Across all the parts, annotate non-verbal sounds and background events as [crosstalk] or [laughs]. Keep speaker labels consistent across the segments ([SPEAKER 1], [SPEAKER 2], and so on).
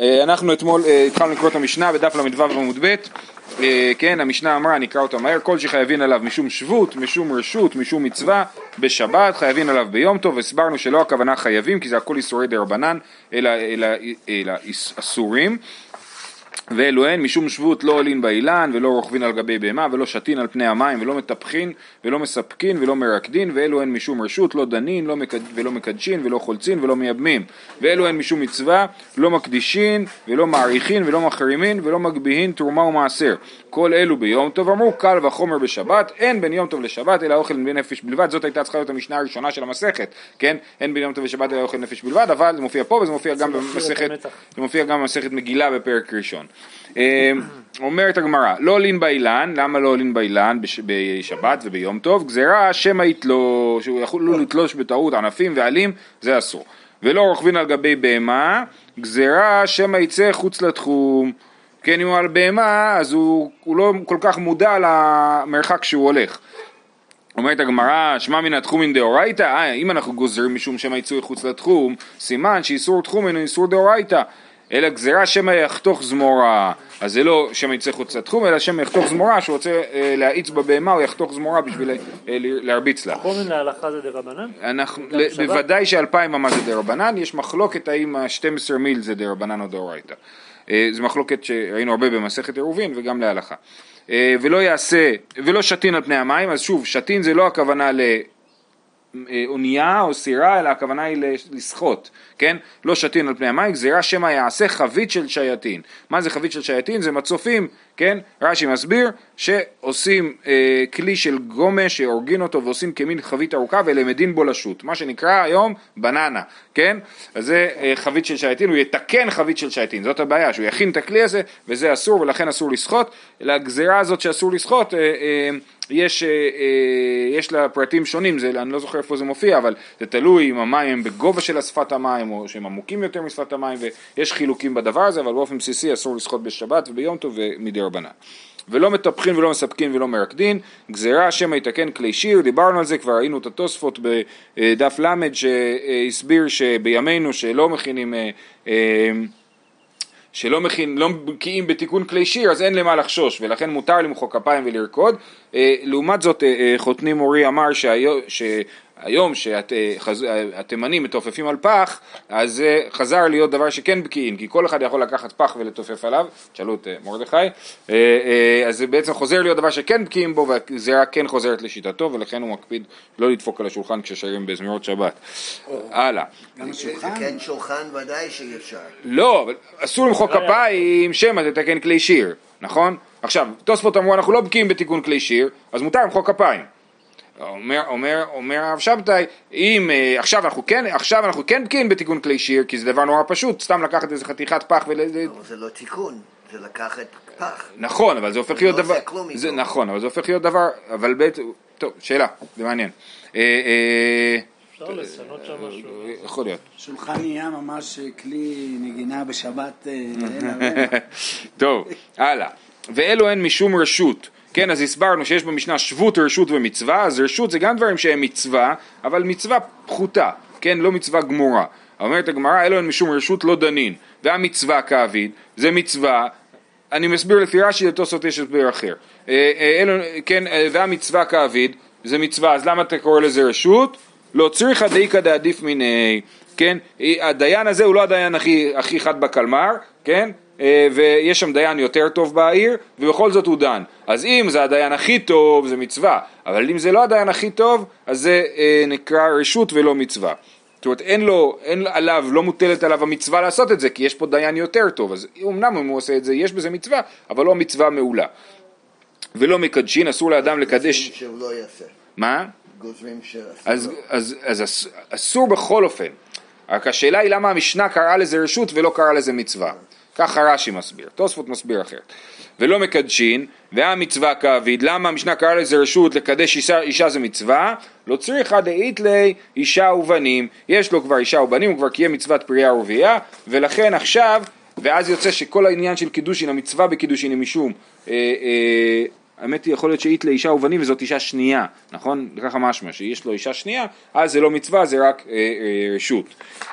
[SPEAKER 1] אה, אנחנו אתמול אה, התחלנו לקרוא את המשנה בדף ל"ו עמוד ב', אה, כן, המשנה אמרה, נקרא אותה מהר, כל שחייבים עליו משום שבות, משום רשות, משום מצווה, בשבת, חייבים עליו ביום טוב, הסברנו שלא הכוונה חייבים, כי זה הכל איסורי דה רבנן, אלא, אלא, אלא אסורים. ואלו הן משום שבות לא עולין באילן ולא רוכבין על גבי בהמה ולא שתין על פני המים ולא מטפחין ולא מספקין ולא מרקדין ואלו הן משום רשות לא דנין לא מקד... ולא מקדשין ולא חולצין ולא מייבמים. ואלו הן משום מצווה לא מקדישין ולא מעריכין ולא מחרימין ולא מגביהין תרומה ומעשר כל אלו ביום טוב אמרו קל וחומר בשבת אין בין יום טוב לשבת אלא אוכל בן נפש בלבד זאת הייתה צריכה להיות המשנה הראשונה של המסכת כן אין בין יום טוב לשבת אלא אוכל נפש בלבד אבל זה מופיע פה וזה מופיע גם במסכת זה מופיע גם במסכת מגילה בפרק ראשון אה, אומרת הגמרא, לא עולין באילן, למה לא עולין באילן בשבת וביום טוב? גזירה שמא יתלוש, שהוא יכול לתלוש בטעות ענפים ועלים, זה אסור. ולא רוכבין על גבי בהמה, גזירה שמא יצא חוץ לתחום. כן, אם הוא על בהמה, אז הוא, הוא לא כל כך מודע למרחק שהוא הולך. אומרת הגמרא, שמע מן התחום מן דאורייתא, אה, אם אנחנו גוזרים משום שמא יצאו חוץ לתחום, סימן שאיסור תחום אינו איסור דאורייתא. אלא גזירה שמא יחתוך זמורה, אז זה לא שמא יצא חוץ לתחום, אלא שמא יחתוך זמורה, שהוא רוצה אה, להאיץ בבהמה, הוא יחתוך זמורה בשביל אה, להרביץ לה.
[SPEAKER 2] חומן להלכה זה דרבנן?
[SPEAKER 1] בוודאי שאלפיים אמה זה דרבנן, יש מחלוקת האם ה-12 מיל זה דרבנן או דאורייתא. אה, זו מחלוקת שראינו הרבה במסכת עירובין וגם להלכה. אה, ולא יעשה, ולא שתין על פני המים, אז שוב, שתין זה לא הכוונה ל... אה, אונייה או סירה, אלא הכוונה היא לסחוט, כן? לא שתין על פני המים, גזירה שמא יעשה חבית של שייטין. מה זה חבית של שייטין? זה מצופים, כן? רש"י מסביר שעושים אה, כלי של גומש שהורגין אותו ועושים כמין חבית ארוכה ולמדין בו לשוט, מה שנקרא היום בננה, כן? אז זה אה, חבית של שייטין, הוא יתקן חבית של שייטין, זאת הבעיה, שהוא יכין את הכלי הזה וזה אסור ולכן אסור לסחוט, לגזירה הזאת שאסור לסחוט אה, אה, יש, אה, אה, יש לה פרטים שונים, זה, אני לא זוכר איפה זה מופיע, אבל זה תלוי אם המים הם בגובה של שפת המים או שהם עמוקים יותר משפת המים ויש חילוקים בדבר הזה, אבל באופן בסיסי אסור לשחות בשבת וביום טוב ומדי רבנן. ולא מטפחין ולא מספקין ולא מרקדין, גזירה שמא יתקן כלי שיר, דיברנו על זה, כבר ראינו את התוספות בדף ל' שהסביר שבימינו שלא מכינים אה, שלא מכין, לא בקיאים בתיקון כלי שיר, אז אין למה לחשוש, ולכן מותר למחוא כפיים ולרקוד. אה, לעומת זאת, אה, אה, חותני מורי אמר שהיום, היום שהתימנים מתופפים על פח, אז זה חזר להיות דבר שכן בקיאים, כי כל אחד יכול לקחת פח ולתופף עליו, תשאלו את מרדכי, אז זה בעצם חוזר להיות דבר שכן בקיאים בו, והזרע כן חוזרת לשיטתו, ולכן הוא מקפיד לא לדפוק על השולחן כששרים בזמירות שבת. הלאה.
[SPEAKER 3] גם השולחן? כן, שולחן ודאי שאי אפשר.
[SPEAKER 1] לא, אבל אסור למחוא כפיים, שמא תתקן כלי שיר, נכון? עכשיו, תוספות אמרו אנחנו לא בקיאים בתיקון כלי שיר, אז מותר למחוא כפיים. אומר, אומר, אומר הרב שבתאי, אם uh, עכשיו אנחנו כן, עכשיו אנחנו כן בקיאים בתיקון כלי שיר, כי זה דבר נורא פשוט, סתם לקחת איזה חתיכת פח ול... אבל
[SPEAKER 3] זה לא תיקון, זה לקחת פח.
[SPEAKER 1] נכון, אבל זה הופך להיות
[SPEAKER 3] לא
[SPEAKER 1] דבר... זה. נכון, אבל זה הופך להיות דבר... אבל בעצם... טוב, שאלה, זה מעניין. אה, אה,
[SPEAKER 2] אפשר לשנות שם משהו.
[SPEAKER 1] יכול להיות.
[SPEAKER 4] שולחן נהיה ממש כלי נגינה בשבת. אה, [laughs]
[SPEAKER 1] טוב, הלאה. ואלו הן משום רשות. כן, אז הסברנו שיש במשנה שבות, רשות ומצווה, אז רשות זה גם דברים שהם מצווה, אבל מצווה פחותה, כן, לא מצווה גמורה. אומרת הגמרא, אלו הן משום רשות לא דנין, והמצווה כאביד, זה מצווה, אני מסביר לפי רש"י, לתוספות יש הסבר אחר. אה, אה, אלו, כן, אה, והמצווה כאביד, זה מצווה, אז למה אתה קורא לזה רשות? לא צריכה דאיכא דעדיף מיני, כן, הדיין הזה הוא לא הדיין הכי, הכי חד בקלמר, כן, ויש שם דיין יותר טוב בעיר, ובכל זאת הוא דן. אז אם זה הדיין הכי טוב, זה מצווה, אבל אם זה לא הדיין הכי טוב, אז זה אה, נקרא רשות ולא מצווה. זאת אומרת, אין לו, אין עליו, לא מוטלת עליו המצווה לעשות את זה, כי יש פה דיין יותר טוב, אז אמנם אם הוא עושה את זה, יש בזה מצווה, אבל לא מצווה מעולה. ולא מקדשין, אסור לאדם לקדש...
[SPEAKER 3] שהוא לא יעשה.
[SPEAKER 1] מה?
[SPEAKER 3] גוזרים שאסור.
[SPEAKER 1] אז, אז, אז אס- אסור בכל אופן. רק השאלה היא למה המשנה קראה לזה רשות ולא קראה לזה מצווה. ככה רש"י מסביר, תוספות מסביר אחרת. ולא מקדשין, והמצווה כאביד, למה המשנה קראה לזה רשות לקדש אישה, אישה זה מצווה? לא צריכה דאית לי אישה ובנים, יש לו כבר אישה ובנים, הוא כבר קיים מצוות פרייה ורבייה, ולכן עכשיו, ואז יוצא שכל העניין של קידושין, המצווה בקידושין היא משום אה, אה, האמת היא יכול להיות שאית לאישה ובנים וזאת אישה שנייה, נכון? ככה משמע, שיש לו אישה שנייה, אז זה לא מצווה, זה רק אה, אה, רשות.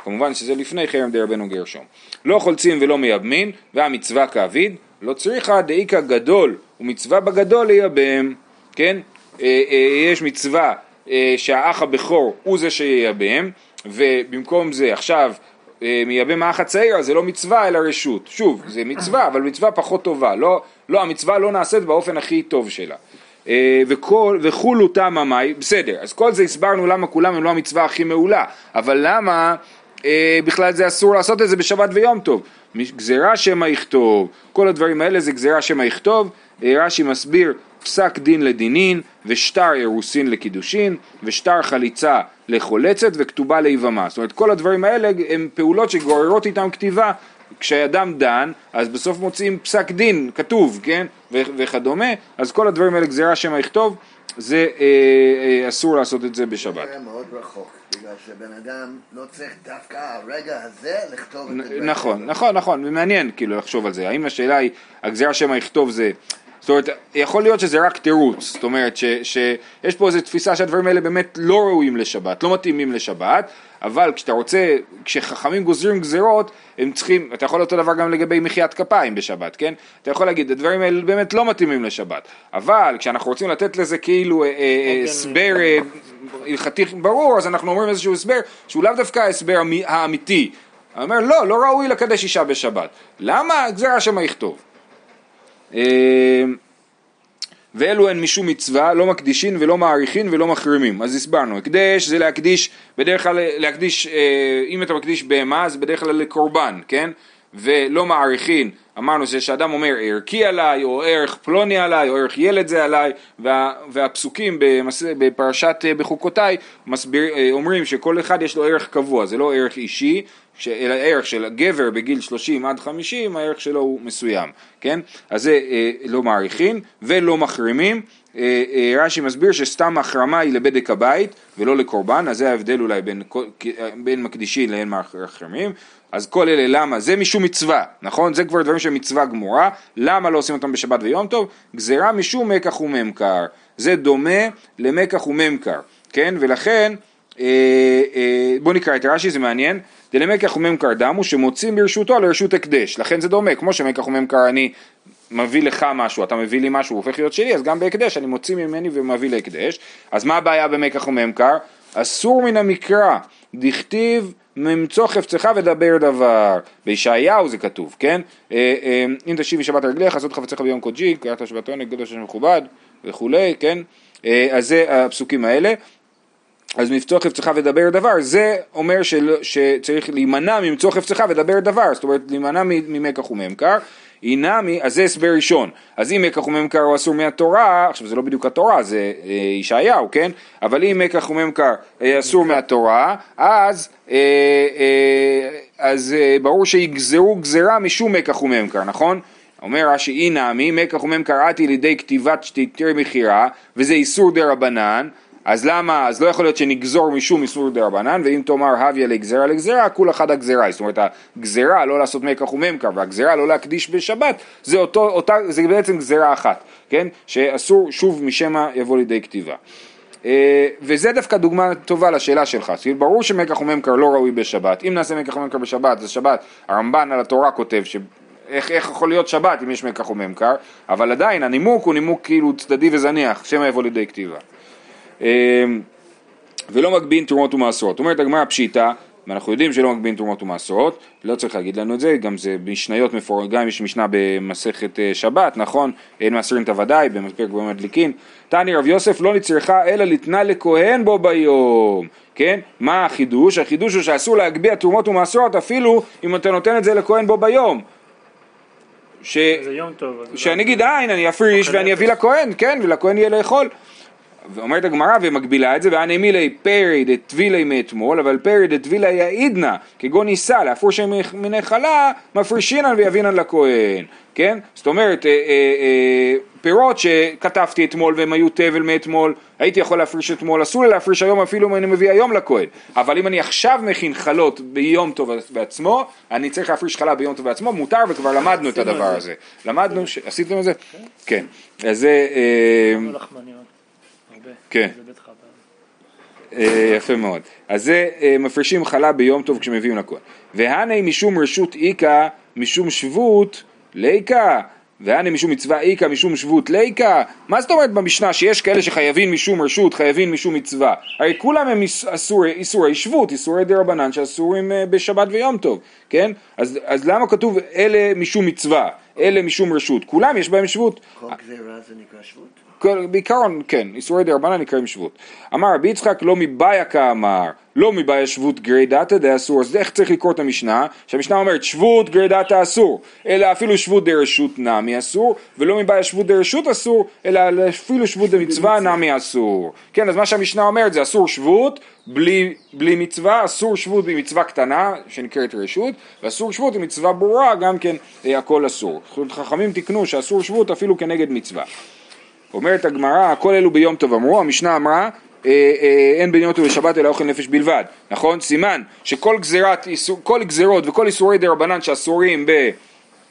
[SPEAKER 1] כמובן שזה לפני חרם דרבנו גרשום. לא חולצים ולא מייבמים, והמצווה כאביד, לא צריכה דאיכא גדול, ומצווה בגדול לייבם, כן? אה, אה, יש מצווה אה, שהאח הבכור הוא זה שייבם, ובמקום זה עכשיו אה, מייבם האח הצעיר, אז זה לא מצווה אלא רשות. שוב, זה מצווה, אבל מצווה פחות טובה. לא, לא, המצווה לא נעשית באופן הכי טוב שלה. אה, וכל, וכולו תמה מאי, בסדר, אז כל זה הסברנו למה כולם הם לא המצווה הכי מעולה, אבל למה אה, בכלל זה אסור לעשות את זה בשבת ויום טוב? גזירה שמא יכתוב, כל הדברים האלה זה גזירה שמא יכתוב, אה, רש"י מסביר פסק דין לדינין, ושטר אירוסין לקידושין, ושטר חליצה לחולצת, וכתובה ליבמה. זאת אומרת, כל הדברים האלה הם פעולות שגוררות איתם כתיבה. כשאדם דן, אז בסוף מוצאים פסק דין, כתוב, כן, ו- וכדומה, אז כל הדברים האלה גזירה שמא יכתוב, זה אה, אה, אסור לעשות את זה בשבת.
[SPEAKER 3] זה מאוד רחוק, בגלל שבן אדם לא צריך דווקא הרגע הזה לכתוב את זה.
[SPEAKER 1] נכון, נכון, נכון, ומעניין כאילו לחשוב על זה, האם השאלה היא, הגזירה שמא יכתוב זה, זאת אומרת, יכול להיות שזה רק תירוץ, זאת אומרת ש, שיש פה איזו תפיסה שהדברים האלה באמת לא ראויים לשבת, לא מתאימים לשבת, אבל כשאתה רוצה, כשחכמים גוזרים גזירות, הם צריכים, אתה יכול אותו דבר גם לגבי מחיית כפיים בשבת, כן? אתה יכול להגיד, הדברים האלה באמת לא מתאימים לשבת, אבל כשאנחנו רוצים לתת לזה כאילו אה, אה,
[SPEAKER 2] אוקיי.
[SPEAKER 1] הסבר אה, הלכתי ברור, אז אנחנו אומרים איזשהו הסבר שהוא לאו דווקא ההסבר האמיתי. הוא אומר, לא, לא ראוי לקדש אישה בשבת. למה? גזירה שמא יכתוב. אה, ואלו הן משום מצווה, לא מקדישין ולא מעריכין ולא מחרימים. אז הסברנו, הקדש זה להקדיש, בדרך כלל להקדיש, אה, אם אתה מקדיש בהמה זה בדרך כלל לקורבן, כן? ולא מעריכין, אמרנו שאדם אומר ערכי עליי, או ערך פלוני עליי, או ערך ילד זה עליי, וה, והפסוקים במס, בפרשת אה, בחוקותיי מסביר, אה, אומרים שכל אחד יש לו ערך קבוע, זה לא ערך אישי, אלא ערך של גבר בגיל 30 עד 50, הערך שלו הוא מסוים, כן? אז זה אה, לא מעריכין ולא מחרימים. אה, אה, רש"י מסביר שסתם החרמה היא לבדק הבית ולא לקורבן, אז זה ההבדל אולי בין, אה, בין מקדישין לבין מחרימים. אז כל אלה למה? זה משום מצווה, נכון? זה כבר דברים של מצווה גמורה, למה לא עושים אותם בשבת ויום טוב? גזירה משום מקח וממכר, זה דומה למקח וממכר, כן? ולכן, אה, אה, בואו נקרא את רש"י, זה מעניין, דלמקח וממכר דמו שמוצאים ברשותו לרשות הקדש, לכן זה דומה, כמו שמקח וממכר אני מביא לך משהו, אתה מביא לי משהו, הוא הופך להיות שלי, אז גם בהקדש אני מוציא ממני ומביא להקדש, אז מה הבעיה במקח וממכר? אסור מן המקרא, דכתיב ממצוא חפצך ודבר דבר, בישעיהו זה כתוב, כן? אה, אה, אם תשיבי שבת רגליך, לעשות חפציך ביום קודשי, קריאת השבת עונג, גדול השם מכובד וכולי, כן? אה, אז זה הפסוקים האלה. אז ממצוא חפצך ודבר דבר, זה אומר של, שצריך להימנע ממצוא חפצך ודבר דבר, זאת אומרת להימנע ממקח וממכר, אינמי, אז זה הסבר ראשון, אז אם מקח וממכר הוא אסור מהתורה, עכשיו זה לא בדיוק התורה, זה אה, ישעיהו, כן? אבל אם מקח וממכר אה, אסור מהתורה, אז, אה, אה, אז אה, ברור שיגזרו גזרה משום מקח וממכר, נכון? אומר רש"י אי נמי, מקח וממכר עתי לידי כתיבת שתיתר מכירה, וזה איסור דה רבנן, אז למה, אז לא יכול להיות שנגזור משום איסור דה רבנן, ואם תאמר הוויה לגזרה לגזרה, כול אחד הגזרה, זאת אומרת הגזרה לא לעשות מקח וממכר, והגזרה לא להקדיש בשבת, זה, אותו, אותה, זה בעצם גזרה אחת, כן? שאסור שוב משמא יבוא לידי כתיבה. אה, וזה דווקא דוגמה טובה לשאלה שלך, ברור שמקח וממכר לא ראוי בשבת, אם נעשה מקח וממכר בשבת, אז שבת, הרמב"ן על התורה כותב ש... איך, איך יכול להיות שבת אם יש מקח וממכר, אבל עדיין הנימוק הוא נימוק כאילו צדדי וזניח, שמא יבוא לידי כתיבה. אמ, ולא מגבין תרומות ומעשרות. אומרת הגמרא פשיטא, ואנחנו יודעים שלא מגבין תרומות ומעשרות, לא צריך להגיד לנו את זה, גם זה משניות מפורט, גם יש משנה במסכת אה, שבת, נכון? אין מעשרים את הוודאי, בפרק בו מדליקין. תני רב יוסף לא נצרכה אלא לתנה לכהן בו ביום, כן? מה החידוש? החידוש הוא שאסור להגביה תרומות ומעשרות אפילו אם אתה נותן את זה לכהן בו ביום. ש...
[SPEAKER 2] זה יום טוב.
[SPEAKER 1] שאני אגיד, אה, הנה אני אפריש ואני. אביא לכהן, כן, ולכהן יהיה לאכול. ואומרת הגמרא ומגבילה את זה, ואנא מילי פרי דטבילי מאתמול, אבל פרי דטבילי יעידנה, כגון ניסה, להפרוש מיני חלה, מפרישינן ויבינן לכהן, כן? זאת אומרת, אה, אה, אה, פירות שכתבתי אתמול והם היו תבל מאתמול, הייתי יכול להפריש אתמול, אסור לי להפריש היום אפילו אם אני מביא היום לכהן, אבל אם אני עכשיו מכין חלות ביום טוב בעצמו, אני צריך להפריש חלה ביום טוב בעצמו, מותר וכבר למדנו את הדבר הזה. למדנו, עשיתם את זה? כן. אז זה... אה,
[SPEAKER 2] לא לחמניות. הרבה.
[SPEAKER 1] כן.
[SPEAKER 2] בית חב"ד.
[SPEAKER 1] אה, יפה מאוד. אז זה אה, מפרישים חלה ביום טוב כשמביאים לכהן. והנה משום רשות איכא משום שבות ליקא. והנה משום מצווה איכא משום שבות ליקא. מה זאת אומרת במשנה שיש כאלה שחייבים משום רשות, חייבים משום מצווה? הרי כולם הם איס- אסורי, איסורי שבות, איסורי דה רבנן שאסורים אה, בשבת ויום טוב, כן? אז, אז למה כתוב אלה משום מצווה, אלה משום רשות? כולם יש בהם שבות.
[SPEAKER 3] כל גזירה זה נקרא שבות?
[SPEAKER 1] בעיקרון כן, איסורי דרבנן נקראים שבות. אמר רבי יצחק לא מבעיה כאמר, לא מבעיה שבות גרי דתא דאסור, אז איך צריך לקרוא את המשנה? שהמשנה אומרת שבות גרי דתא אסור, אלא אפילו שבות דרשות נמי אסור, ולא מבעיה שבות דרשות אסור, אלא אפילו שבות דמצווה נמי אסור. כן, אז מה שהמשנה אומרת זה אסור שבות בלי, בלי מצווה, אסור שבות במצווה קטנה שנקראת רשות, ואסור שבות במצווה ברורה גם כן אה, הכל אסור. חכמים תיקנו שאסור שבות אפילו כנגד מצווה. אומרת הגמרא, כל אלו ביום טוב אמרו, המשנה אמרה, אה, אה, אין בין יום טוב לשבת אלא אוכל נפש בלבד, נכון? סימן שכל גזירת, כל גזירות וכל איסורי דה רבנן שאסורים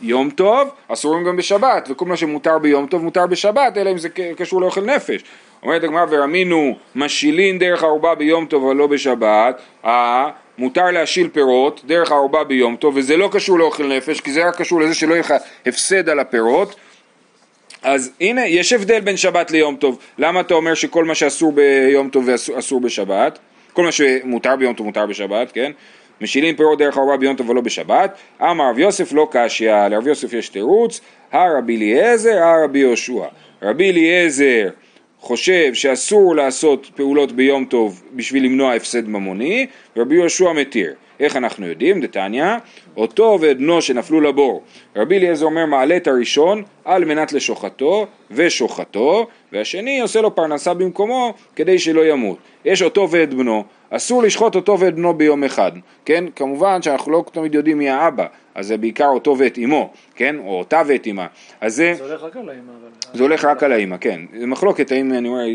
[SPEAKER 1] ביום טוב, אסורים גם בשבת, וכל מה שמותר ביום טוב מותר בשבת, אלא אם זה קשור לאוכל נפש. אומרת הגמרא, ורמינו משילין דרך הערובה ביום טוב אבל לא בשבת, אה, מותר להשיל פירות דרך הערובה ביום טוב, וזה לא קשור לאוכל נפש, כי זה רק קשור לזה שלא יהיה לך הפסד על הפירות. אז הנה, יש הבדל בין שבת ליום טוב. למה אתה אומר שכל מה שאסור ביום טוב אסור בשבת? כל מה שמותר ביום טוב מותר בשבת, כן? משילים פירות דרך ארבעה ביום טוב ולא בשבת. אמר רב יוסף לא קשיא, לרב יוסף יש תירוץ, הרבי אליעזר, הרבי יהושע. רבי אליעזר חושב שאסור לעשות פעולות ביום טוב בשביל למנוע הפסד ממוני, ורבי יהושע מתיר. איך אנחנו יודעים? דתניא, אותו ואת בנו שנפלו לבור. רבי אליעזר אומר מעלה את הראשון על מנת לשוחטו ושוחטו, והשני עושה לו פרנסה במקומו כדי שלא ימות. יש אותו ואת בנו, אסור לשחוט אותו ואת בנו ביום אחד, כן? כמובן שאנחנו לא תמיד יודעים מי האבא, אז זה בעיקר אותו ואת אמו, כן? או אותה ואת אמה. אז זה...
[SPEAKER 2] זה הולך רק על האמא.
[SPEAKER 1] זה הולך רק על האימא, כן. זה מחלוקת האם, אני אומר, אה,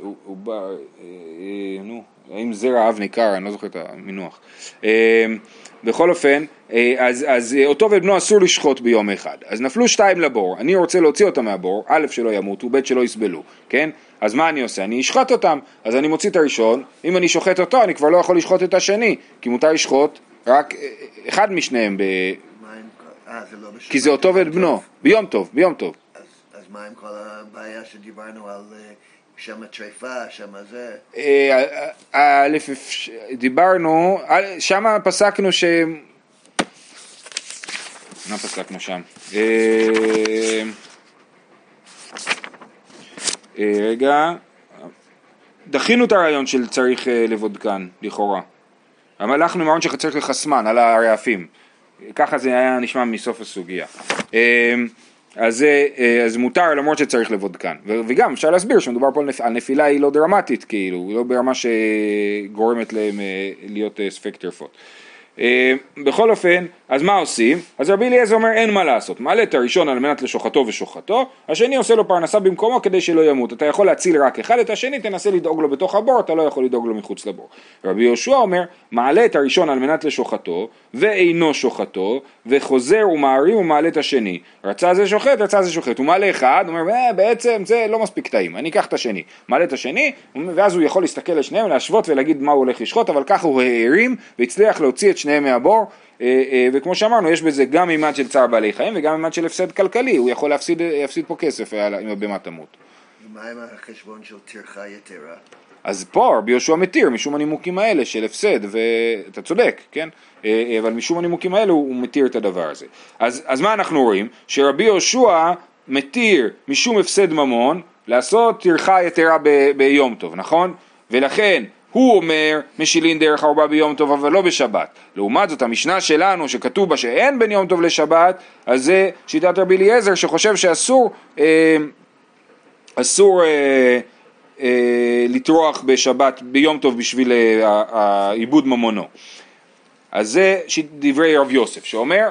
[SPEAKER 1] הוא- בא, אה, אה, נו, האם זרע אב ניכר, אני לא זוכר את המינוח. בכל אופן, אז, אז אותו ואת בנו אסור לשחוט ביום אחד. אז נפלו שתיים לבור, אני רוצה להוציא אותם מהבור, א' שלא ימותו, ב' שלא יסבלו, כן? אז מה אני עושה? אני אשחט אותם. אז אני מוציא את הראשון, אם אני שוחט אותו, אני כבר לא יכול לשחוט את השני, כי מותר לשחוט רק אה, אחד משניהם, ב...
[SPEAKER 3] אה, זה לא.
[SPEAKER 1] כי זה אותו ואת בנו, ביום טוב, ביום טוב.
[SPEAKER 3] אז, אז מה עם כל הבעיה שדיברנו על אה, שם הטריפה, שם זה?
[SPEAKER 1] אה, א', דיברנו, שם פסקנו ש... מה פסקנו שם? אה, רגע, דחינו את הרעיון של צריך אה, לבודקן, לכאורה. הלכנו עם הרעיון שצריך לחסמן על הרעפים. ככה זה היה נשמע מסוף הסוגיה. אה, אז, אז מותר למרות שצריך לבודקן. וגם אפשר להסביר שמדובר פה על נפ- על נפילה היא לא דרמטית, כאילו, היא לא ברמה שגורמת להם להיות ספק טרפות. בכל אופן, אז מה עושים? אז רבי אליעזר אומר אין מה לעשות, מעלה את הראשון על מנת לשוחטו ושוחטו, השני עושה לו פרנסה במקומו כדי שלא ימות. אתה יכול להציל רק אחד, את השני תנסה לדאוג לו בתוך הבור, אתה לא יכול לדאוג לו מחוץ לבור. רבי יהושע אומר, מעלה את הראשון על מנת לשוחטו, ואינו שוחטו, וחוזר ומערים ומעלה את השני. רצה זה שוחט, רצה זה שוחט. הוא מעלה אחד, אומר, אה, בעצם זה לא מספיק טעים, אני אקח את השני. מעלה את השני, ואז הוא יכול להסתכל על שניהם, להשוות ולהגיד מה הוא הולך לשחוט, אבל ככה הוא הערים והצליח להוציא את שניהם מהבור. אה, אה, וכמו שאמרנו, יש בזה גם מימד של צער בעלי חיים וגם מימד של הפסד כלכלי, הוא יכול להפסיד, להפסיד פה כסף אה, אם הבהמה תמות.
[SPEAKER 3] ומה עם החשבון של טרחה יתרה?
[SPEAKER 1] אז פה רבי יהושע מתיר משום הנימוקים האלה של הפסד, ואתה צודק, כן? אה, אה, אבל משום הנימוקים האלה הוא מתיר את הדבר הזה. אז, אז מה אנחנו רואים? שרבי יהושע מתיר משום הפסד ממון לעשות טרחה יתרה ב, ביום טוב, נכון? ולכן הוא אומר משילין דרך ארבע ביום טוב אבל לא בשבת. לעומת זאת המשנה שלנו שכתוב בה שאין בין יום טוב לשבת, אז זה שיטת רבי אליעזר שחושב שאסור, אה, אסור אה, אה, לטרוח בשבת, ביום טוב בשביל אה, העיבוד ממונו. אז זה דברי רב יוסף, שאומר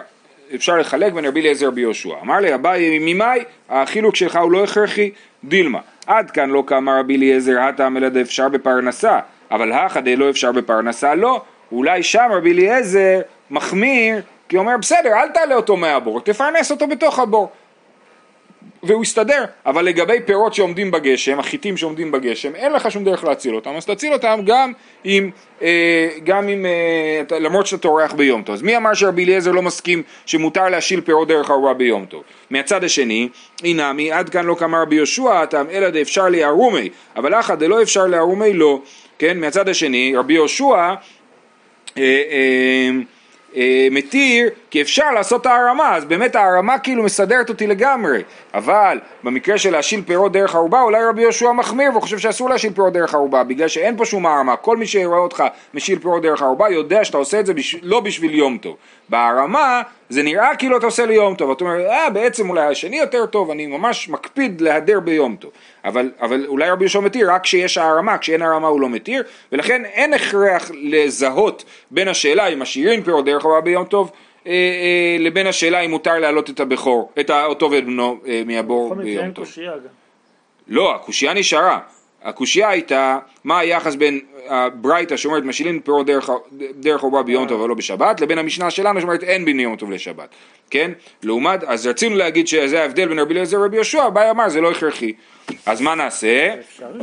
[SPEAKER 1] אפשר לחלק בין רבי אליעזר רבי יהושע. אמר לי אביי ממאי החילוק שלך הוא לא הכרחי דילמה. עד כאן לא כאמר רבי אליעזר הטעם אלא דאפשר בפרנסה, אבל הכא דלא אפשר בפרנסה לא. אולי שם רבי אליעזר מחמיר, כי הוא אומר בסדר אל תעלה אותו מהבור, תפרנס אותו בתוך הבור. והוא יסתדר, אבל לגבי פירות שעומדים בגשם, החיטים שעומדים בגשם, אין לך שום דרך להציל אותם, אז תציל אותם גם אם, אה, גם אם, אה, למרות שאתה טורח ביום טוב. אז מי אמר שרבי אליעזר לא מסכים שמותר להשיל פירות דרך ארובה ביום טוב? מהצד השני, אינמי, עד כאן לא קמה רבי יהושע, הטעם אלא דאפשר לערומי, אבל אחא דלא אפשר לערומי לא, כן? מהצד השני, רבי יהושע, אה, אה, אה, מתיר כי אפשר לעשות הערמה, אז באמת הערמה כאילו מסדרת אותי לגמרי, אבל במקרה של להשיל פירות דרך ערובה אולי רבי יהושע מחמיר והוא חושב שאסור להשיל פירות דרך ערובה בגלל שאין פה שום הערמה, כל מי שיראה אותך משיל פירות דרך ערובה יודע שאתה עושה את זה בש... לא בשביל יום טוב, בהערמה זה נראה כאילו אתה עושה ליום טוב, אתה אומר אה בעצם אולי השני יותר טוב, אני ממש מקפיד להדר ביום טוב, אבל, אבל אולי רבי יהושע מתיר רק כשיש הערמה, כשאין הערמה הוא לא מתיר, ולכן אין הכרח לזהות בין השאלה אם משאירים פירות דרך ערובה ביום טוב לבין השאלה אם מותר להעלות את הבכור, את אותו ואת בנו אה, מהבור ביום טוב. לא, הקושייה נשארה. הקושייה הייתה, מה היחס בין הברייתא שאומרת משאילים פירות דרך, דרך ערובה ביום טוב אבל לא בשבת, לבין המשנה שלנו שאומרת אין בין יום טוב לשבת, כן? לעומת, אז רצינו להגיד שזה ההבדל בין רבי אליעזר לרבי יהושע, אביי אמר זה לא הכרחי. אז מה נעשה?
[SPEAKER 2] אפשרי.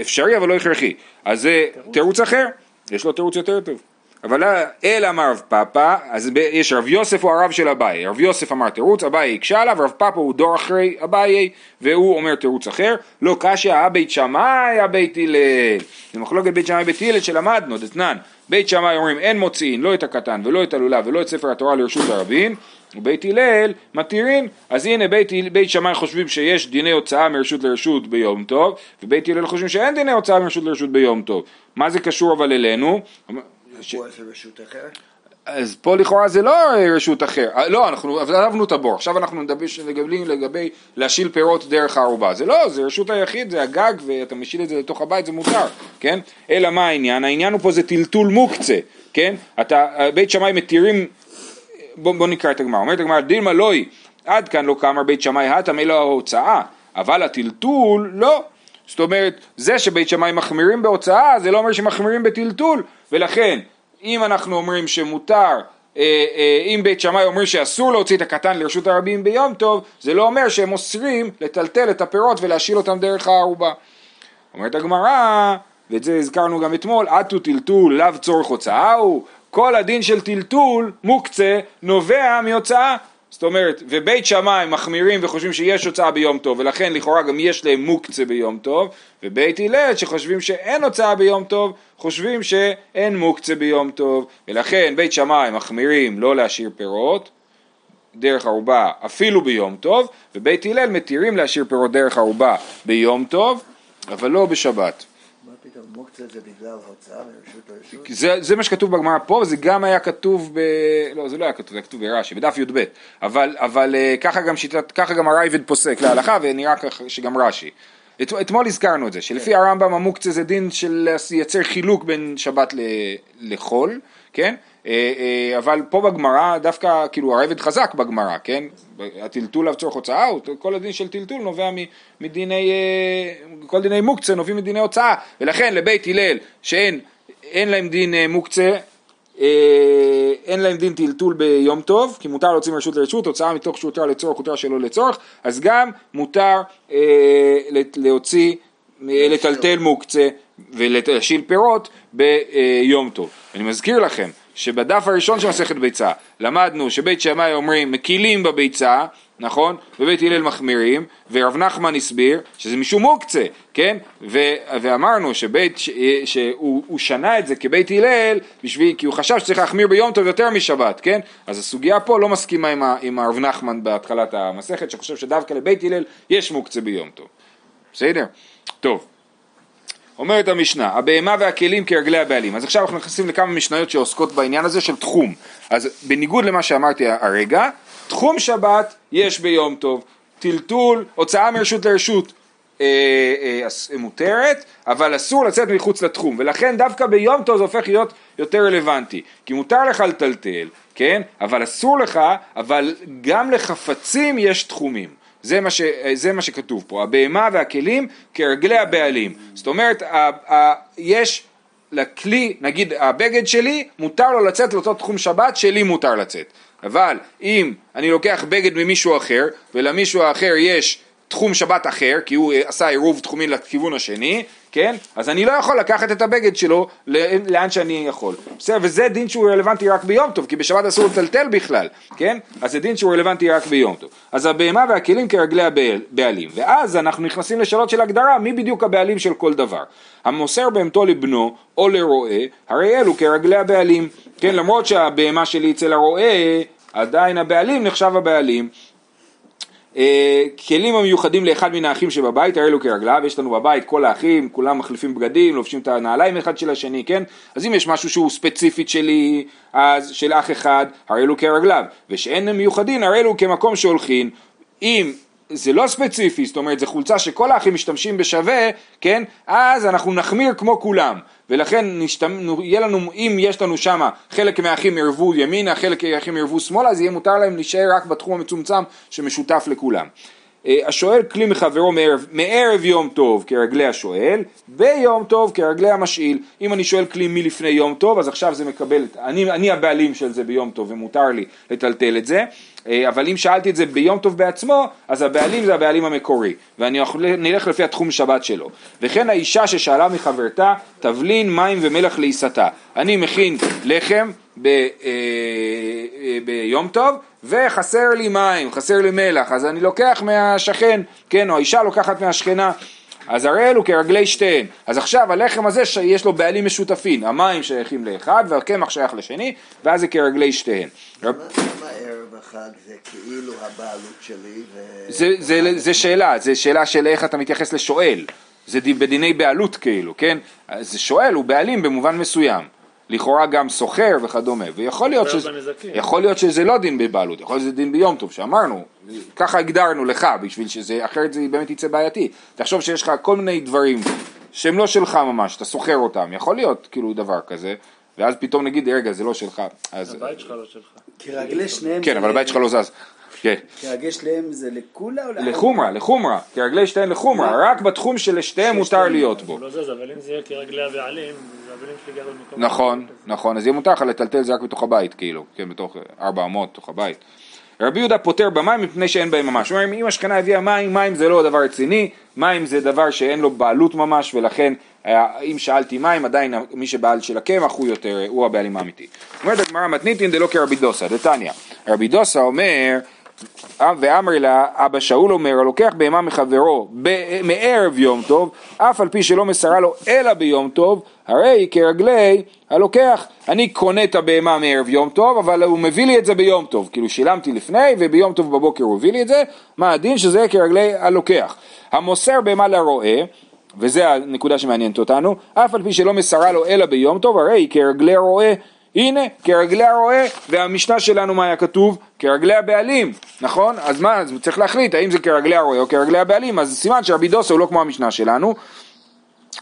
[SPEAKER 1] אפשרי אבל לא הכרחי. אז זה תירוץ אחר, יש לו תירוץ יותר טוב. אבל אלא אמר רב פאפא, אז יש רב יוסף הוא הרב של אביי, רב יוסף אמר תירוץ, אביי הקשה עליו, רב פאפא הוא דור אחרי אביי, והוא אומר תירוץ אחר, לא קשיא, אה בית שמאי, אה בית הלל, זה מחלוקת בית שמאי בית הלל שלמדנו, דתנן, בית שמאי אומרים אין מוציאין לא את הקטן ולא את הלולב ולא את ספר התורה לרשות הרבים, ובית הלל מתירים, אז הנה בית, בית שמאי חושבים שיש דיני הוצאה מרשות לרשות ביום טוב, ובית הלל חושבים שאין דיני הוצאה מרשות לרשות ביום טוב. מה זה קשור אבל אלינו? ש-
[SPEAKER 3] זה רשות אחרת?
[SPEAKER 1] אז פה לכאורה זה לא אה, רשות אחר, אה, לא, אנחנו עזבנו את הבור, עכשיו אנחנו מדברים לגבי, לגבי להשיל פירות דרך הערובה, זה לא, זה רשות היחיד, זה הגג ואתה משיל את זה לתוך הבית, זה מותר, כן? אלא מה העניין? העניין הוא פה זה טלטול מוקצה, כן? אתה, בית שמאי מתירים, בוא, בוא נקרא את הגמרא, אומרת הגמרא, דילמה לואי, עד כאן לא קאמר בית שמאי הטם אלא ההוצאה, אבל הטלטול לא. זאת אומרת, זה שבית שמאי מחמירים בהוצאה, זה לא אומר שמחמירים בטלטול, ולכן, אם אנחנו אומרים שמותר, אה, אה, אם בית שמאי אומר שאסור להוציא את הקטן לרשות הרבים ביום טוב, זה לא אומר שהם אוסרים לטלטל את הפירות ולהשיל אותם דרך הערובה. אומרת הגמרא, ואת זה הזכרנו גם אתמול, עטו טלטול לאו צורך הוצאה הוא, כל הדין של טלטול מוקצה נובע מהוצאה. זאת אומרת, ובית שמאי מחמירים וחושבים שיש הוצאה ביום טוב, ולכן לכאורה גם יש להם מוקצה ביום טוב, ובית הלל שחושבים שאין הוצאה ביום טוב, חושבים שאין מוקצה ביום טוב, ולכן בית שמאי מחמירים לא להשאיר פירות, דרך ערובה אפילו ביום טוב, ובית הלל מתירים להשאיר פירות דרך ערובה ביום טוב, אבל לא בשבת.
[SPEAKER 3] מוקצה זה בגלל הוצאה מרשות לרשות?
[SPEAKER 1] זה, זה מה שכתוב בגמרא פה, זה גם היה כתוב ב... לא, זה לא היה כתוב, זה היה כתוב ברש"י, בדף י"ב, אבל, אבל אה, ככה גם שיטת, ככה גם הרייבד פוסק להלכה, ונראה ככה שגם רש"י. את, אתמול הזכרנו את זה, שלפי הרמב"ם המוקצה זה דין של לייצר חילוק בין שבת ל, לחול, כן? אה, אה, אבל פה בגמרא דווקא, כאילו הרייבד חזק בגמרא, כן? הטלטול לצורך הוצאה, כל הדין של טלטול נובע מדיני, אה, כל דיני מוקצה נובעים מדיני הוצאה, ולכן לבית הלל שאין אין להם דין מוקצה, אין להם דין טלטול ביום טוב, כי מותר להוציא מרשות לרשות, הוצאה מתוך שהותר לצורך, הותר שלא לצורך, אז גם מותר אה, להוציא, לטלטל מוקצה ולהשיל פירות ביום טוב. אני מזכיר לכם שבדף הראשון של מסכת ביצה למדנו שבית שמאי אומרים מקילים בביצה, נכון? ובית הלל מחמירים, ורב נחמן הסביר שזה משום מוקצה, כן? ו- ואמרנו שבית, ש- שהוא הוא שנה את זה כבית הלל, בשביל, כי הוא חשב שצריך להחמיר ביום טוב יותר משבת, כן? אז הסוגיה פה לא מסכימה עם, ה- עם הרב נחמן בהתחלת המסכת, שחושב שדווקא לבית הלל יש מוקצה ביום טוב. בסדר? טוב. אומרת המשנה, הבהמה והכלים כרגלי הבעלים. אז עכשיו אנחנו נכנסים לכמה משניות שעוסקות בעניין הזה של תחום. אז בניגוד למה שאמרתי הרגע, תחום שבת יש ביום טוב, טלטול, הוצאה מרשות לרשות, אה, אה, אס- מותרת, אבל אסור לצאת מחוץ לתחום, ולכן דווקא ביום טוב זה הופך להיות יותר רלוונטי, כי מותר לך לטלטל, כן, אבל אסור לך, אבל גם לחפצים יש תחומים. זה מה, ש, זה מה שכתוב פה, הבהמה והכלים כרגלי הבעלים. זאת אומרת, ה, ה, יש לכלי, נגיד הבגד שלי, מותר לו לצאת לאותו תחום שבת, שלי מותר לצאת. אבל אם אני לוקח בגד ממישהו אחר, ולמישהו האחר יש תחום שבת אחר, כי הוא עשה עירוב תחומי לכיוון השני, כן? אז אני לא יכול לקחת את הבגד שלו לאן שאני יכול. בסדר, וזה דין שהוא רלוונטי רק ביום טוב, כי בשבת אסור לטלטל בכלל, כן? אז זה דין שהוא רלוונטי רק ביום טוב. אז הבהמה והכלים כרגלי הבעלים. ואז אנחנו נכנסים לשאלות של הגדרה, מי בדיוק הבעלים של כל דבר. המוסר בהמתו לבנו או לרועה, הרי אלו כרגלי הבעלים. כן, למרות שהבהמה שלי אצל הרועה, עדיין הבעלים נחשב הבעלים. אה, כלים המיוחדים לאחד מן האחים שבבית, הרי אלו כרגליו, יש לנו בבית כל האחים, כולם מחליפים בגדים, לובשים את הנעליים אחד של השני, כן? אז אם יש משהו שהוא ספציפית שלי, אז של אח אחד, הרי אלו כרגליו, ושאין הם מיוחדים, הרי אלו כמקום שהולכין, אם זה לא ספציפי, זאת אומרת, זו חולצה שכל האחים משתמשים בשווה, כן? אז אנחנו נחמיר כמו כולם. ולכן נשתמ... יהיה לנו, אם יש לנו שם חלק מהאחים ירבו ימינה, חלק מהאחים ירבו שמאלה, אז יהיה מותר להם להישאר רק בתחום המצומצם שמשותף לכולם. אה, השואל כלי מחברו מערב, מערב יום טוב כרגלי השואל, ביום טוב כרגלי המשאיל. אם אני שואל כלי מלפני יום טוב, אז עכשיו זה מקבל, אני, אני הבעלים של זה ביום טוב ומותר לי לטלטל את זה. אה, אבל אם שאלתי את זה ביום טוב בעצמו, אז הבעלים זה הבעלים המקורי, ואני נלך לפי התחום שבת שלו. וכן האישה ששאלה מחברתה, תבלין מים ומלח לעיסתה. אני מכין לחם ב, אה, אה, ביום טוב, וחסר לי מים, חסר לי מלח, אז אני לוקח מהשכן, כן, או האישה לוקחת מהשכנה. אז הרי אלו כרגלי שתיהן. אז עכשיו הלחם הזה יש לו בעלים משותפים, המים שייכים לאחד והקמח שייך לשני, ואז זה כרגלי שתיהן.
[SPEAKER 3] למה ערב זה כאילו הבעלות שלי? ו-
[SPEAKER 1] זה, זה, זה שאלה, זה שאלה של איך אתה מתייחס לשואל, זה די- בדיני בעלות כאילו, כן? אז שואל הוא בעלים במובן מסוים, לכאורה גם סוחר וכדומה, ויכול להיות, שזה. יכול להיות שזה לא דין בבעלות, יכול להיות שזה דין ביום טוב, שאמרנו, ככה הגדרנו לך, בשביל שזה, אחרת זה באמת יצא בעייתי. תחשוב שיש לך כל מיני דברים שהם לא שלך ממש, אתה סוחר אותם, יכול להיות כאילו דבר כזה, ואז פתאום נגיד, רגע, זה לא שלך, אז...
[SPEAKER 2] הבית שלך לא שלך.
[SPEAKER 4] כרגלי שניהם
[SPEAKER 1] כן, אבל הבית שלך לא זז. כן.
[SPEAKER 4] כרגלי שניהם זה לקולה או לאחד?
[SPEAKER 1] לחומרה, לחומרה, כרגלי שתיהן לחומרה, רק בתחום שלשתיהם מותר להיות בו.
[SPEAKER 2] לא זז, אבל אם זה יהיה כרגלי הבעלים, אז הבעלים שלי גר במקום...
[SPEAKER 1] נכון. נכון, אז יהיה מותר לך לטלטל זה רק בתוך הבית, כאילו, כן, בתוך ארבע אמות, בתוך הבית. רבי יהודה פוטר במים מפני שאין בהם ממש. הוא אומר, אם השכנה הביאה מים, מים זה לא דבר רציני, מים זה דבר שאין לו בעלות ממש, ולכן אה, אם שאלתי מים, עדיין מי שבעל של הקמח הוא יותר, הוא הבעלים האמיתי. אומרת הגמרא מתניתין דלא כרבי דוסה, דתניא. רבי דוסה אומר, ואמר לה, אבא שאול אומר, הלוקח בהמה מחברו מערב יום טוב, אף על פי שלא מסרה לו אלא ביום טוב, הרי כרגלי הלוקח. אני קונה את הבהמה מערב יום טוב, אבל הוא מביא לי את זה ביום טוב. כאילו שילמתי לפני, וביום טוב בבוקר הוא הביא לי את זה, מה הדין שזה כרגלי הלוקח. המוסר בהמה לרועה, וזה הנקודה שמעניינת אותנו, אף על פי שלא מסרה לו אלא ביום טוב, הרי כרגלי רועה הנה, כרגלי הרועה, והמשנה שלנו מה היה כתוב? כרגלי הבעלים, נכון? אז מה, אז צריך להחליט האם זה כרגלי הרועה או כרגלי הבעלים, אז סימן שרבי דוסה הוא לא כמו המשנה שלנו.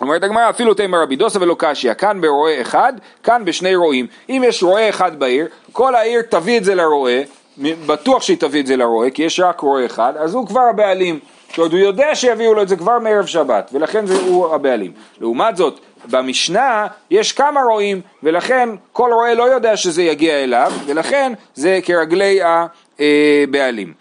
[SPEAKER 1] אומרת הגמרא, אפילו תימא רבי דוסה ולא קשיא, כאן ברועה אחד, כאן בשני רועים. אם יש רועה אחד בעיר, כל העיר תביא את זה לרועה, בטוח שהיא תביא את זה לרועה, כי יש רק רועה אחד, אז הוא כבר הבעלים. אומרת, הוא יודע שיביאו לו את זה כבר מערב שבת, ולכן זה הוא הבעלים. לעומת זאת, במשנה יש כמה רועים, ולכן כל רועה לא יודע שזה יגיע אליו, ולכן זה כרגלי הבעלים.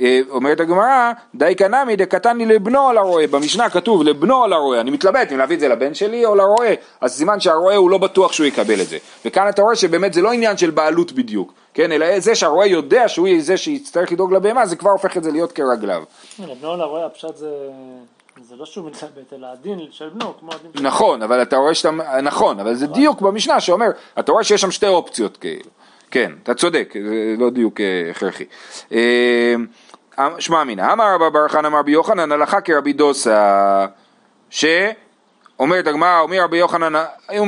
[SPEAKER 1] אה, אומרת הגמרא, די קנמי דקתני לבנו על הרועה, במשנה כתוב לבנו על הרועה, אני מתלבט אם להביא את זה לבן שלי או לרועה, אז סימן שהרועה הוא לא בטוח שהוא יקבל את זה, וכאן אתה רואה שבאמת זה לא עניין של בעלות בדיוק, כן, אלא זה שהרועה יודע שהוא זה שיצטרך לדאוג לבהמה, זה כבר הופך את זה להיות כרגליו.
[SPEAKER 2] הנה, בנו לרועה הפשט זה... זה לא שהוא מתלבט, אלא הדין של בנו, כמו הדין של...
[SPEAKER 1] נכון, אבל אתה רואה שאתה, נכון, אבל זה דיוק במשנה שאומר, אתה רואה שיש שם שתי אופציות כאילו, כן, אתה צודק, זה לא דיוק אה, הכרחי. אה, שמע אמינא, אמר רבא בר חנא אמר רבי יוחנן, הלכה כרבי דוסה. אומרת הגמרא, אומר רבי יוחנן,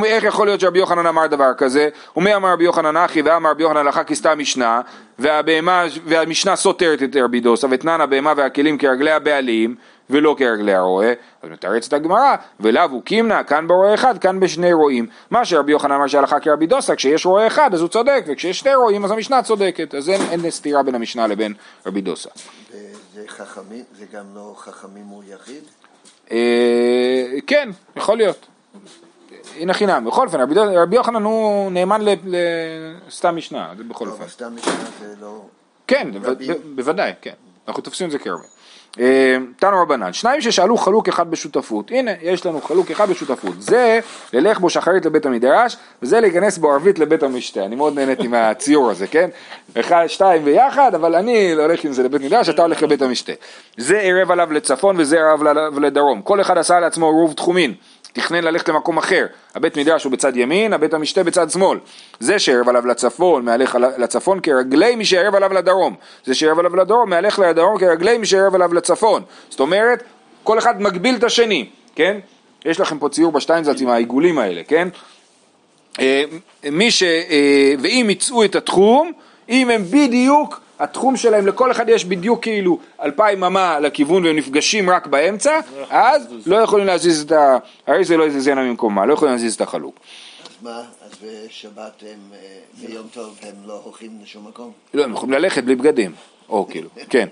[SPEAKER 1] איך יכול להיות שרבי יוחנן אמר דבר כזה? אומר אמר רבי יוחנן אחי ואמר רבי יוחנן הלכה כסתם משנה והבהמה, והמשנה סותרת את רבי דוסה ותנן הבהמה והכלים כרגלי הבעלים ולא כרגלי הרועה אז מתרצת הגמרא ולאו הוא קימנה כאן ברועה אחד כאן בשני רועים מה שרבי יוחנן אמר שהלכה כרבי דוסה כשיש רועה אחד אז הוא צודק וכשיש שני רועים אז המשנה צודקת אז אין, אין סתירה בין המשנה לבין רבי דוסה
[SPEAKER 3] וזה חכמים, זה גם לא חכמים הוא יחיד?
[SPEAKER 1] אה, כן, יכול להיות. הנה חינם, בכל אופן, רבי, רבי יוחנן הוא נאמן לסתם משנה, זה בכל
[SPEAKER 3] לא,
[SPEAKER 1] אופן.
[SPEAKER 3] אבל סתם משנה זה לא...
[SPEAKER 1] כן, בוודאי, כן. אנחנו תופסים את זה כרבה. אה, תנו רבנן, שניים ששאלו חלוק אחד בשותפות, הנה יש לנו חלוק אחד בשותפות, זה ללך בו שחרית לבית המדרש וזה להיכנס בו ערבית לבית המשתה, אני מאוד נהניתי מהציור הזה, כן? אחד, שתיים ביחד, אבל אני הולך עם זה לבית מדרש, אתה הולך לבית המשתה. זה ערב עליו לצפון וזה ערב עליו לדרום, כל אחד עשה לעצמו עירוב תחומין, תכנן ללכת למקום אחר, הבית מדרש הוא בצד ימין, הבית המשתה בצד שמאל. זה שערב עליו לצפון, מהלך לצפון כרגלי מי שערב עליו לדרום. זה שערב עליו לדרום, מהלך לדרום כרגלי מי שערב עליו לצפון. זאת אומרת, כל אחד מגביל את השני, כן? יש לכם פה ציור בשטיינזלץ עם העיגולים האלה, כן? אה, מי ש... אה, ואם יצאו את התחום, אם הם בדיוק, התחום שלהם, לכל אחד יש בדיוק כאילו אלפיים אמה לכיוון והם נפגשים רק באמצע, אז לא יכולים להזיז את ה... הרי זה לא יזיזנה ממקומה, לא יכולים להזיז את החלוק.
[SPEAKER 3] אז מה, אז בשבת הם, אה, ביום טוב הם לא הולכים לשום מקום?
[SPEAKER 1] לא, הם יכולים ללכת בלי בגדים, או כאילו, כן.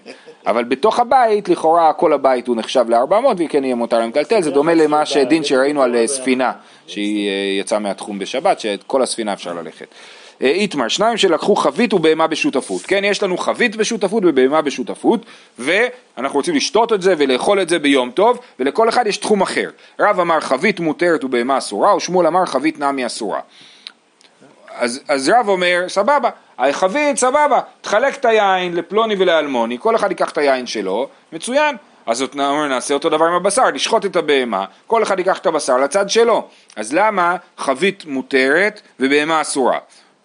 [SPEAKER 1] אבל בתוך הבית, לכאורה כל הבית הוא נחשב ל-400 וכן יהיה מותר להם לקלטל, זה דומה למה שדין שראינו על אה, ספינה, שהיא אה, יצאה מהתחום בשבת, שאת כל הספינה אפשר ללכת. אה, איתמר, שניים שלקחו חבית ובהמה בשותפות, כן, יש לנו חבית בשותפות ובהמה בשותפות, ואנחנו רוצים לשתות את זה ולאכול את זה ביום טוב, ולכל אחד יש תחום אחר. רב אמר חבית מותרת ובהמה אסורה, ושמואל אמר חבית נמי אסורה. אז, אז רב אומר, סבבה, החבית, סבבה, תחלק את היין לפלוני ולאלמוני, כל אחד ייקח את היין שלו, מצוין. אז אומר, נעשה אותו דבר עם הבשר, נשחוט את הבהמה, כל אחד ייקח את הבשר לצד שלו. אז למה חבית מותרת ובהמה אסורה?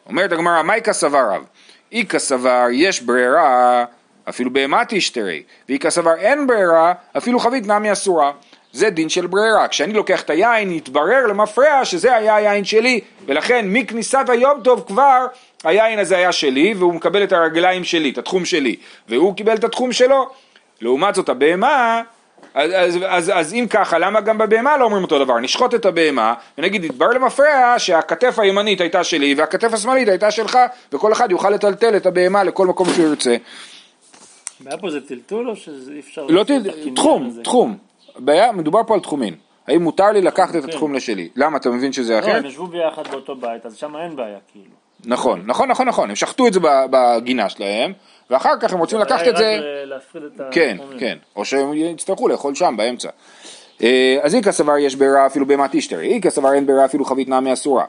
[SPEAKER 1] אומרת הגמרא, מאי סבר רב? איכא סבר יש ברירה, אפילו בהמה תשתרי, ואיכא סבר אין ברירה, אפילו חבית נמי אסורה. זה דין של ברירה, כשאני לוקח את היין יתברר למפרע שזה היה היין שלי ולכן מכניסת היום טוב כבר היין הזה היה שלי והוא מקבל את הרגליים שלי, את התחום שלי והוא קיבל את התחום שלו לעומת זאת הבהמה אז, אז, אז, אז אם ככה למה גם בבהמה לא אומרים אותו דבר נשחוט את הבהמה ונגיד יתברר למפרע שהכתף הימנית הייתה שלי והכתף השמאלית הייתה שלך וכל אחד יוכל לטלטל את הבהמה לכל מקום שהוא ירצה
[SPEAKER 2] הבעיה פה זה טלטול או שאי אפשר...
[SPEAKER 1] לא.
[SPEAKER 2] הקניין
[SPEAKER 1] תחום? תחום. בעיה, מדובר פה על תחומין. האם מותר לי לקחת את
[SPEAKER 2] כן.
[SPEAKER 1] התחום לשלי? למה, אתה מבין שזה
[SPEAKER 2] לא,
[SPEAKER 1] אחר?
[SPEAKER 2] הם ישבו ביחד באותו בית, אז שם אין בעיה, כאילו.
[SPEAKER 1] נכון, נכון, נכון, נכון. הם שחטו את זה בגינה שלהם, ואחר כך הם רוצים לקחת את זה... כן. כן. או שהם יצטרכו לאכול שם, באמצע. אה, אז איכא סבר יש ברירה אפילו בהמת אישתרי, איכא סבר אין ברירה אפילו חבית נמי אסורה.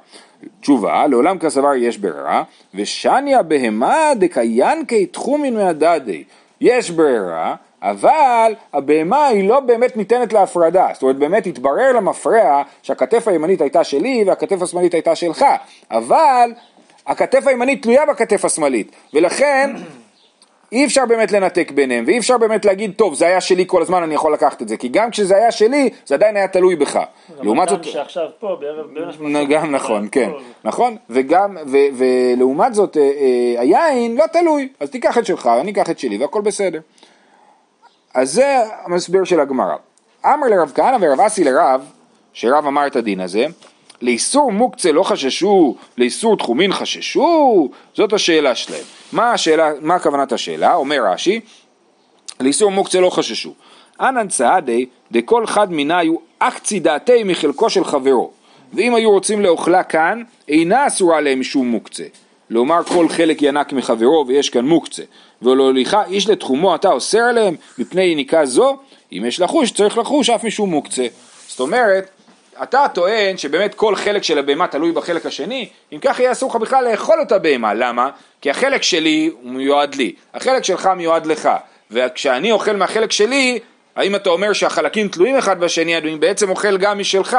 [SPEAKER 1] תשובה, לעולם כסבר יש ברירה, ושניה בהמה דקיינקי תחומין מהדדי. יש ברירה, אבל הבהמה היא לא באמת ניתנת להפרדה, זאת אומרת באמת התברר למפרע שהכתף הימנית הייתה שלי והכתף השמאלית הייתה שלך, אבל הכתף הימנית תלויה בכתף השמאלית, ולכן אי אפשר באמת לנתק ביניהם, ואי אפשר באמת להגיד, טוב, זה היה שלי כל הזמן, אני יכול לקחת את זה, כי גם כשזה היה שלי, זה עדיין היה תלוי בך. לעומת
[SPEAKER 2] גם
[SPEAKER 1] זאת,
[SPEAKER 2] שעכשיו פה, בערב,
[SPEAKER 1] גם נכון, כן, נכון, וגם, ולעומת זאת, אה, אה, היין לא תלוי, אז תיקח את שלך, אני אקח את שלי, והכל בסדר. אז זה המסביר של הגמרא. אמר לרב כהנא ורב אסי לרב, שרב אמר את הדין הזה, לאיסור מוקצה לא חששו, לאיסור תחומין חששו? זאת השאלה שלהם. מה השאלה, מה כוונת השאלה? אומר רש"י, לאיסור מוקצה לא חששו. אנן צעדי דכל חד מיניו אקצי דעתי מחלקו של חברו. ואם היו רוצים לאוכלה כאן, אינה אסורה להם משום מוקצה. לומר כל חלק ינק מחברו ויש כאן מוקצה. ולהוליכה איש לתחומו אתה אוסר עליהם מפני יניקה זו, אם יש לחוש צריך לחוש אף משום מוקצה. זאת אומרת, אתה טוען שבאמת כל חלק של הבהמה תלוי בחלק השני, אם כך יהיה אסור לך בכלל לאכול את הבהמה, למה? כי החלק שלי הוא מיועד לי, החלק שלך מיועד לך, וכשאני אוכל מהחלק שלי, האם אתה אומר שהחלקים תלויים אחד בשני, אני בעצם אוכל גם משלך,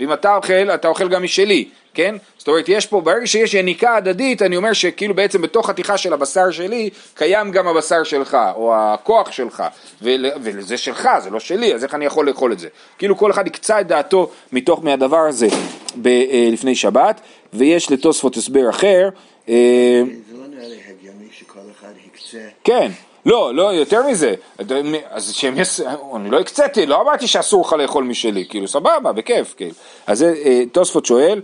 [SPEAKER 1] ואם אתה אוכל, אתה אוכל גם משלי, כן? זאת אומרת, יש פה, ברגע שיש יניקה הדדית, אני אומר שכאילו בעצם בתוך חתיכה של הבשר שלי, קיים גם הבשר שלך, או הכוח שלך, ול, וזה שלך, זה לא שלי, אז איך אני יכול לאכול את זה? כאילו כל אחד יקצה את דעתו מתוך מהדבר הזה ב, אה, לפני שבת, ויש לתוספות הסבר אחר, אה,
[SPEAKER 3] זה לא נראה לי הגיוני שכל אחד יקצה.
[SPEAKER 1] כן, לא, לא, יותר מזה, אז שהם יס... אני לא הקציתי, לא אמרתי שאסור לך לאכול משלי, כאילו סבבה, בכיף, כאילו. אז זה אה, תוספות שואל, אה,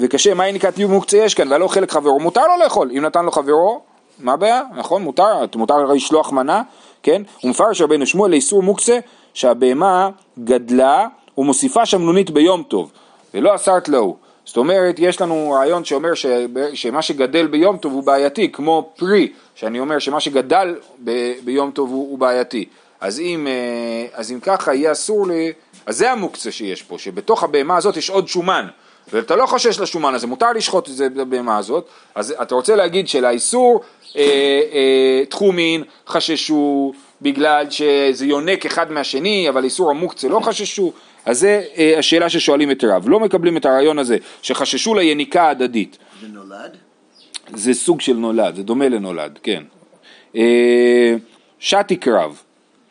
[SPEAKER 1] וקשה, מה יניקת יום מוקצה יש כאן, והלא חלק חברו, מותר לו לאכול, אם נתן לו חברו, מה הבעיה, נכון, מותר, מותר לשלוח מנה, כן, ומפרש רבנו שמואל לאיסור מוקצה, שהבהמה גדלה ומוסיפה שמנונית ביום טוב, ולא אסרת להו. זאת אומרת, יש לנו רעיון שאומר ש... שמה שגדל ביום טוב הוא בעייתי, כמו פרי, שאני אומר שמה שגדל ב... ביום טוב הוא, הוא בעייתי. אז אם, אה, אז אם ככה יהיה אסור לי, אז זה המוקצה שיש פה, שבתוך הבהמה הזאת יש עוד שומן, ואתה לא חושש לשומן הזה, מותר לשחוט את זה בבהמה הזאת, אז אתה רוצה להגיד שלאיסור אה, אה, תחומין חששו בגלל שזה יונק אחד מהשני, אבל איסור המוקצה לא חששו, אז זה אה, השאלה ששואלים את רב, לא מקבלים את הרעיון הזה שחששו ליניקה הדדית,
[SPEAKER 3] זה נולד?
[SPEAKER 1] זה סוג של נולד, זה דומה לנולד, כן. אה, שתיק רב,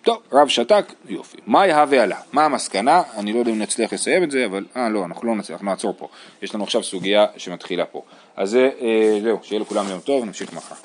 [SPEAKER 1] טוב, רב שתק, יופי. מה יהווה עלה? מה המסקנה? אני לא יודע אם נצליח לסיים את זה, אבל... אה, לא, אנחנו לא נצליח, נעצור פה. יש לנו עכשיו סוגיה שמתחילה פה. אז אה, זהו, שיהיה לכולם יום טוב, נמשיך מחר.